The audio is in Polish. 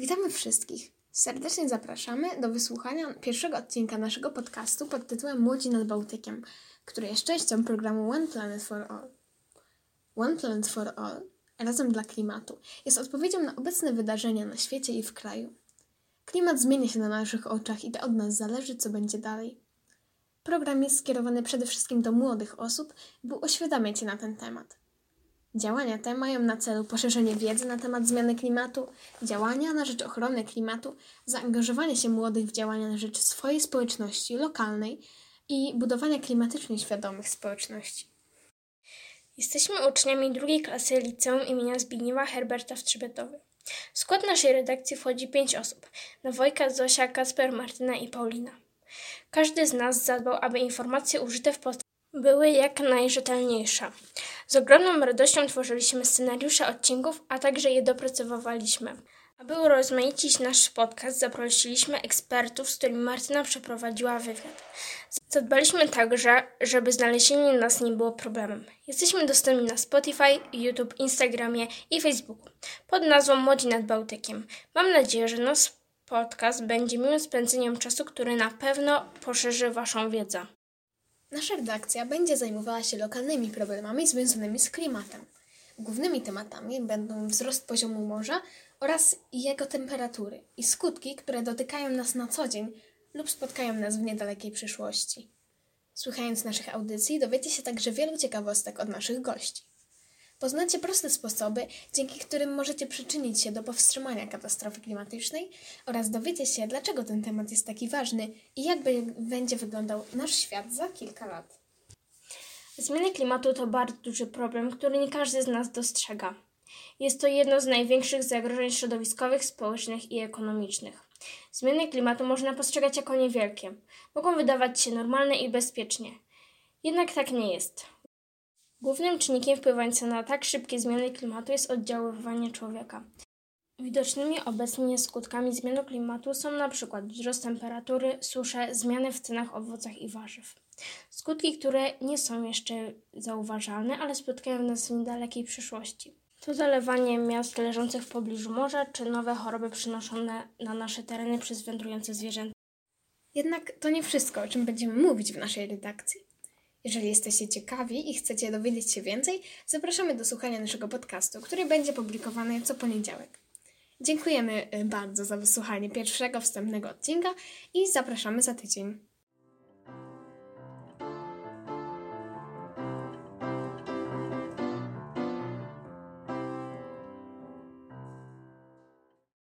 Witamy wszystkich. Serdecznie zapraszamy do wysłuchania pierwszego odcinka naszego podcastu pod tytułem Młodzi nad Bałtykiem, który jest częścią programu One Planet for All. One Planet for All, razem dla klimatu, jest odpowiedzią na obecne wydarzenia na świecie i w kraju. Klimat zmienia się na naszych oczach i to od nas zależy, co będzie dalej. Program jest skierowany przede wszystkim do młodych osób, by uświadamiać się na ten temat. Działania te mają na celu poszerzenie wiedzy na temat zmiany klimatu, działania na rzecz ochrony klimatu, zaangażowanie się młodych w działania na rzecz swojej społeczności lokalnej i budowania klimatycznie świadomych społeczności. Jesteśmy uczniami drugiej klasy liceum imienia Zbigniewa Herberta w. W skład naszej redakcji wchodzi pięć osób: Nawojka, Zosia, Kasper, Martyna i Paulina. Każdy z nas zadbał, aby informacje użyte w podcaście były jak najrzetelniejsze. Z ogromną radością tworzyliśmy scenariusze odcinków, a także je dopracowywaliśmy. Aby urozmaicić nasz podcast, zaprosiliśmy ekspertów, z którymi Martyna przeprowadziła wywiad. Zadbaliśmy także, żeby znalezienie nas nie było problemem. Jesteśmy dostępni na Spotify, YouTube, Instagramie i Facebooku pod nazwą Młodzi nad Bałtykiem. Mam nadzieję, że nasz podcast będzie miłym spędzeniem czasu, który na pewno poszerzy Waszą wiedzę. Nasza redakcja będzie zajmowała się lokalnymi problemami związanymi z klimatem. Głównymi tematami będą wzrost poziomu morza oraz jego temperatury i skutki, które dotykają nas na co dzień lub spotkają nas w niedalekiej przyszłości. Słuchając naszych audycji, dowiecie się także wielu ciekawostek od naszych gości. Poznacie proste sposoby, dzięki którym możecie przyczynić się do powstrzymania katastrofy klimatycznej oraz dowiecie się, dlaczego ten temat jest taki ważny i jak będzie wyglądał nasz świat za kilka lat. Zmiany klimatu to bardzo duży problem, który nie każdy z nas dostrzega. Jest to jedno z największych zagrożeń środowiskowych, społecznych i ekonomicznych. Zmiany klimatu można postrzegać jako niewielkie. Mogą wydawać się normalne i bezpiecznie. Jednak tak nie jest. Głównym czynnikiem wpływającym na tak szybkie zmiany klimatu jest oddziaływanie człowieka. Widocznymi obecnie skutkami zmiany klimatu są przykład wzrost temperatury, susze, zmiany w cenach owocach i warzyw. Skutki, które nie są jeszcze zauważalne, ale spotkają nas w niedalekiej przyszłości. To zalewanie miast leżących w pobliżu morza, czy nowe choroby przynoszone na nasze tereny przez wędrujące zwierzęta. Jednak to nie wszystko, o czym będziemy mówić w naszej redakcji. Jeżeli jesteście ciekawi i chcecie dowiedzieć się więcej, zapraszamy do słuchania naszego podcastu, który będzie publikowany co poniedziałek. Dziękujemy y, bardzo za wysłuchanie pierwszego wstępnego odcinka i zapraszamy za tydzień.